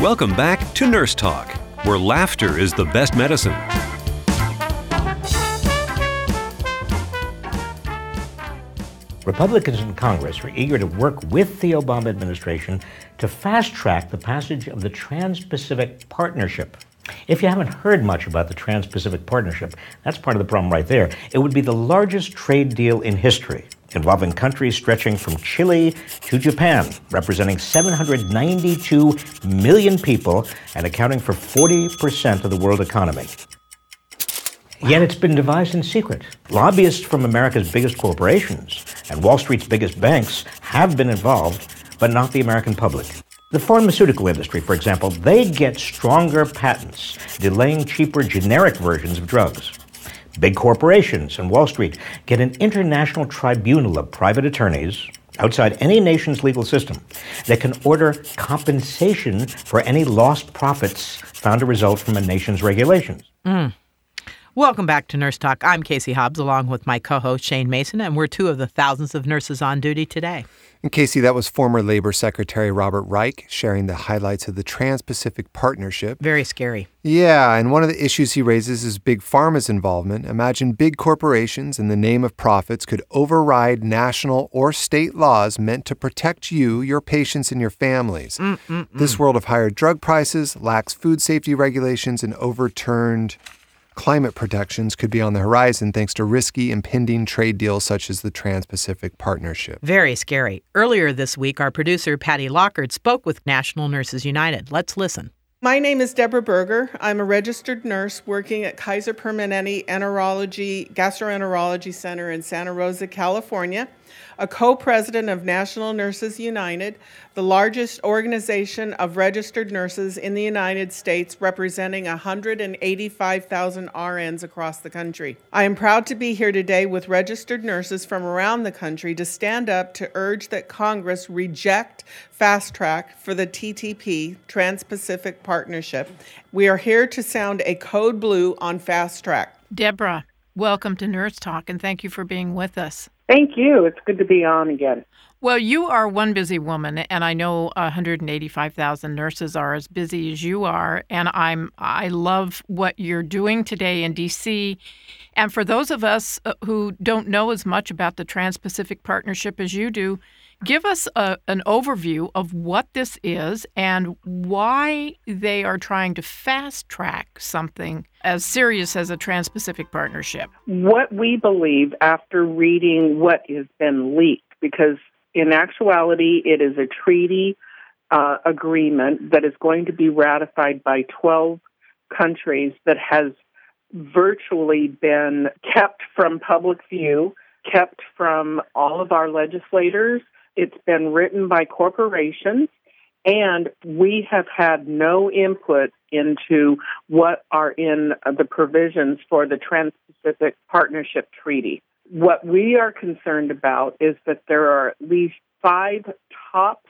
Welcome back to Nurse Talk, where laughter is the best medicine. Republicans in Congress are eager to work with the Obama administration to fast track the passage of the Trans Pacific Partnership. If you haven't heard much about the Trans Pacific Partnership, that's part of the problem right there. It would be the largest trade deal in history, involving countries stretching from Chile to Japan, representing 792 million people and accounting for 40% of the world economy. Yet it's been devised in secret. Lobbyists from America's biggest corporations and Wall Street's biggest banks have been involved, but not the American public. The pharmaceutical industry, for example, they get stronger patents, delaying cheaper generic versions of drugs. Big corporations and Wall Street get an international tribunal of private attorneys outside any nation's legal system that can order compensation for any lost profits found to result from a nation's regulations. Mm. Welcome back to Nurse Talk. I'm Casey Hobbs, along with my co host Shane Mason, and we're two of the thousands of nurses on duty today. And Casey, that was former Labor Secretary Robert Reich sharing the highlights of the Trans Pacific Partnership. Very scary. Yeah, and one of the issues he raises is Big Pharma's involvement. Imagine big corporations in the name of profits could override national or state laws meant to protect you, your patients, and your families. Mm-mm-mm. This world of higher drug prices lacks food safety regulations and overturned climate protections could be on the horizon thanks to risky impending trade deals such as the Trans Pacific Partnership. Very scary. Earlier this week, our producer, Patty Lockard, spoke with National Nurses United. Let's listen. My name is Deborah Burger. I'm a registered nurse working at Kaiser Permanente Enterology Gastroenterology Center in Santa Rosa, California a co president of National Nurses United, the largest organization of registered nurses in the United States, representing 185,000 RNs across the country. I am proud to be here today with registered nurses from around the country to stand up to urge that Congress reject fast track for the TTP, Trans Pacific Partnership. We are here to sound a code blue on fast track. Deborah, welcome to Nurse Talk and thank you for being with us. Thank you. It's good to be on again. Well, you are one busy woman, and I know 185,000 nurses are as busy as you are. And I'm I love what you're doing today in D.C. And for those of us uh, who don't know as much about the Trans-Pacific Partnership as you do, give us a, an overview of what this is and why they are trying to fast track something as serious as a Trans Pacific Partnership. What we believe after reading what has been leaked, because in actuality, it is a treaty uh, agreement that is going to be ratified by 12 countries that has virtually been kept from public view, kept from all of our legislators. It's been written by corporations, and we have had no input into what are in the provisions for the Trans Pacific Partnership Treaty. What we are concerned about is that there are at least five top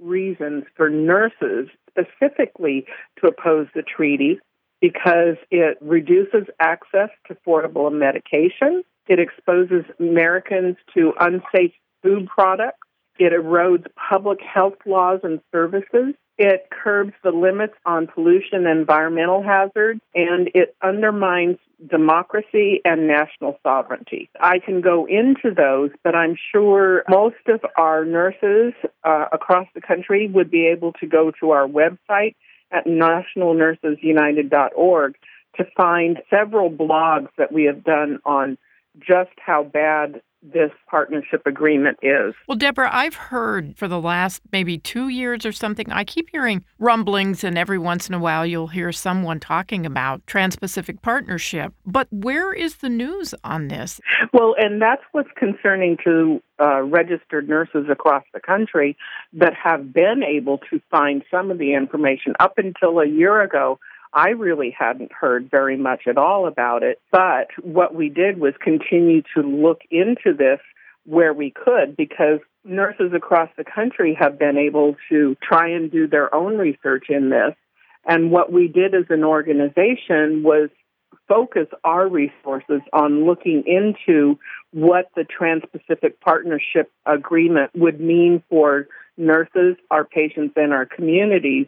reasons for nurses specifically to oppose the treaty because it reduces access to affordable medication, it exposes Americans to unsafe food products, it erodes public health laws and services, it curbs the limits on pollution and environmental hazards, and it undermines democracy and national sovereignty. I can go into those, but I'm sure most of our nurses uh, across the country would be able to go to our website at nationalnursesunited.org to find several blogs that we have done on just how bad this partnership agreement is. Well, Deborah, I've heard for the last maybe two years or something, I keep hearing rumblings, and every once in a while you'll hear someone talking about Trans Pacific Partnership. But where is the news on this? Well, and that's what's concerning to uh, registered nurses across the country that have been able to find some of the information up until a year ago I really hadn't heard very much at all about it. But what we did was continue to look into this where we could because nurses across the country have been able to try and do their own research in this. And what we did as an organization was focus our resources on looking into what the Trans Pacific Partnership Agreement would mean for nurses, our patients, and our communities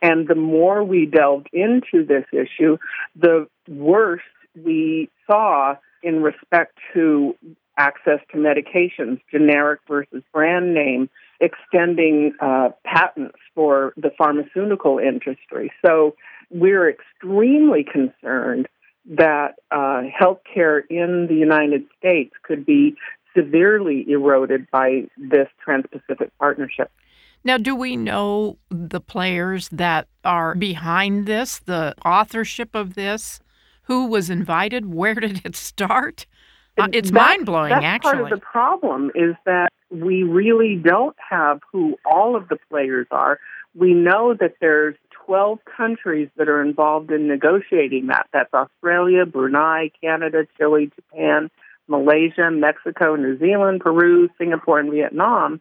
And the more we delved into this issue, the worse we saw in respect to access to medications, generic versus brand name, extending uh, patents for the pharmaceutical industry. So we're extremely concerned that uh, healthcare in the United States could be severely eroded by this Trans Pacific Partnership. Now, do we know the players that are behind this, the authorship of this? Who was invited? Where did it start? Uh, it's mind blowing, actually. Part of the problem is that we really don't have who all of the players are. We know that there's 12 countries that are involved in negotiating that. That's Australia, Brunei, Canada, Chile, Japan, Malaysia, Mexico, New Zealand, Peru, Singapore, and Vietnam.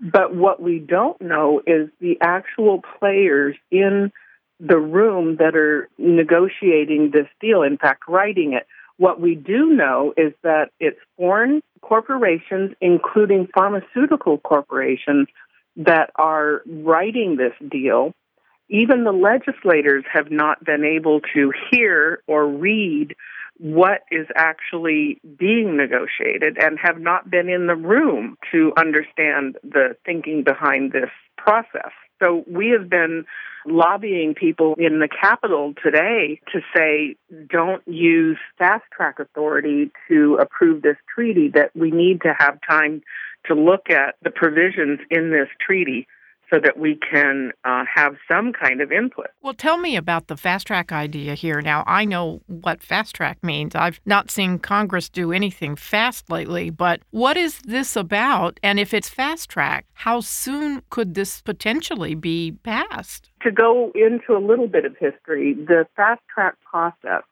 But what we don't know is the actual players in the room that are negotiating this deal, in fact, writing it. What we do know is that it's foreign corporations, including pharmaceutical corporations, that are writing this deal. Even the legislators have not been able to hear or read what is actually being negotiated and have not been in the room to understand the thinking behind this process. So we have been lobbying people in the Capitol today to say, don't use fast track authority to approve this treaty, that we need to have time to look at the provisions in this treaty so that we can uh, have some kind of input. Well, tell me about the fast track idea here. Now, I know what fast track means. I've not seen Congress do anything fast lately, but what is this about? And if it's fast track, how soon could this potentially be passed? To go into a little bit of history, the fast track process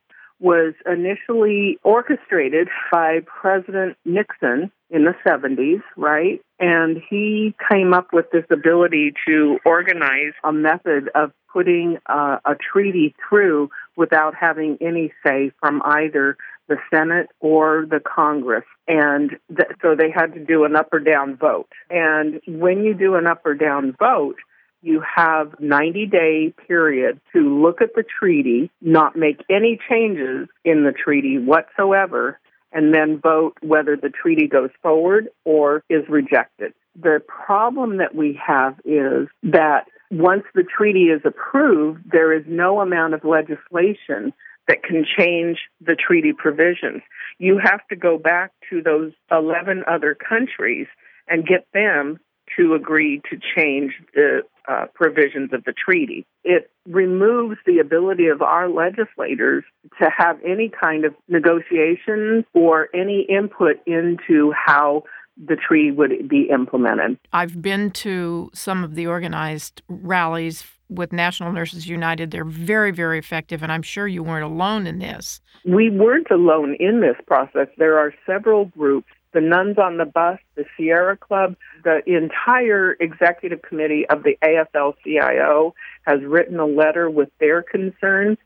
was initially orchestrated by President Nixon in the 70s, right? And he came up with this ability to organize a method of putting uh, a treaty through without having any say from either the Senate or the Congress. And th- so they had to do an up or down vote. And when you do an up or down vote, you have 90 day period to look at the treaty, not make any changes in the treaty whatsoever, and then vote whether the treaty goes forward or is rejected. The problem that we have is that once the treaty is approved, there is no amount of legislation that can change the treaty provisions. You have to go back to those 11 other countries and get them to agree to change the uh, provisions of the treaty. It removes the ability of our legislators to have any kind of negotiations or any input into how the treaty would be implemented. I've been to some of the organized rallies with National Nurses United. They're very, very effective, and I'm sure you weren't alone in this. We weren't alone in this process. There are several groups the Nuns on the Bus, the Sierra Club, the entire executive committee of the AFL CIO has written a letter with their concerns.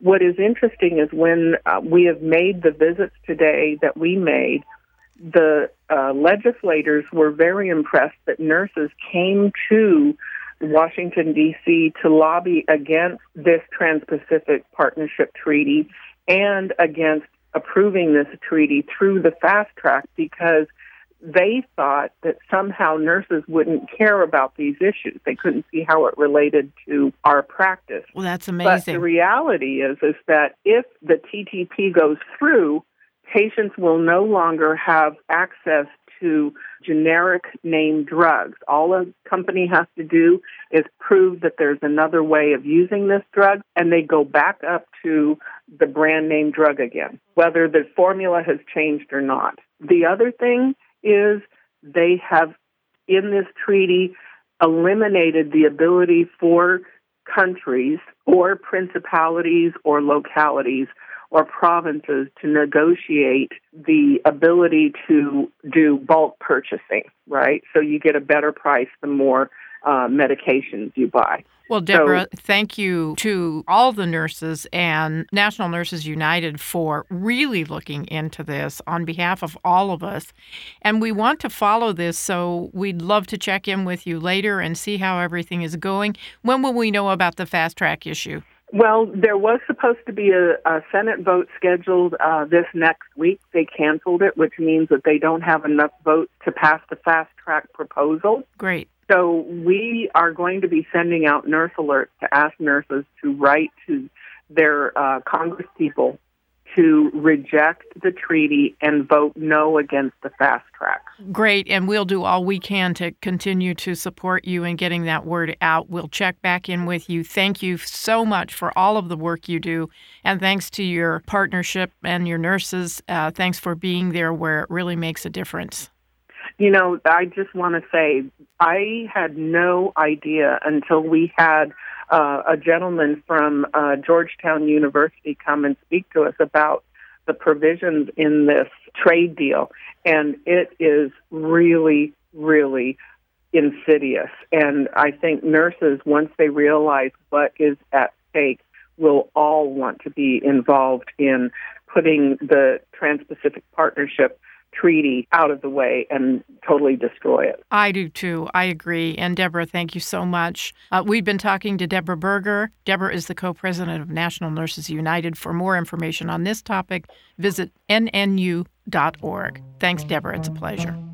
What is interesting is when uh, we have made the visits today that we made, the uh, legislators were very impressed that nurses came to Washington, D.C. to lobby against this Trans Pacific Partnership Treaty and against approving this treaty through the fast track because they thought that somehow nurses wouldn't care about these issues. They couldn't see how it related to our practice. Well, that's amazing. But the reality is is that if the TTP goes through, patients will no longer have access to generic name drugs. All a company has to do is prove that there's another way of using this drug, and they go back up to the brand name drug again, whether the formula has changed or not. The other thing is they have, in this treaty, eliminated the ability for countries or principalities or localities or provinces to negotiate the ability to do bulk purchasing, right? So you get a better price the more uh, medications you buy. Well, Deborah, so, thank you to all the nurses and National Nurses United for really looking into this on behalf of all of us. And we want to follow this, so we'd love to check in with you later and see how everything is going. When will we know about the fast track issue? Well, there was supposed to be a, a Senate vote scheduled uh, this next week. They canceled it, which means that they don't have enough votes to pass the fast track proposal. Great. So we are going to be sending out nurse alerts to ask nurses to write to their uh, Congress people to reject the treaty and vote no against the fast track. Great, and we'll do all we can to continue to support you in getting that word out. We'll check back in with you. Thank you so much for all of the work you do, and thanks to your partnership and your nurses. Uh, thanks for being there where it really makes a difference. You know, I just want to say I had no idea until we had uh, a gentleman from uh, Georgetown University come and speak to us about the provisions in this trade deal. And it is really, really insidious. And I think nurses, once they realize what is at stake, will all want to be involved in putting the Trans Pacific Partnership treaty out of the way and totally destroy it. I do too. I agree. And Deborah, thank you so much. Uh, we've been talking to Deborah Burger. Deborah is the co president of National Nurses United. For more information on this topic, visit nnu.org. Thanks, Deborah. It's a pleasure.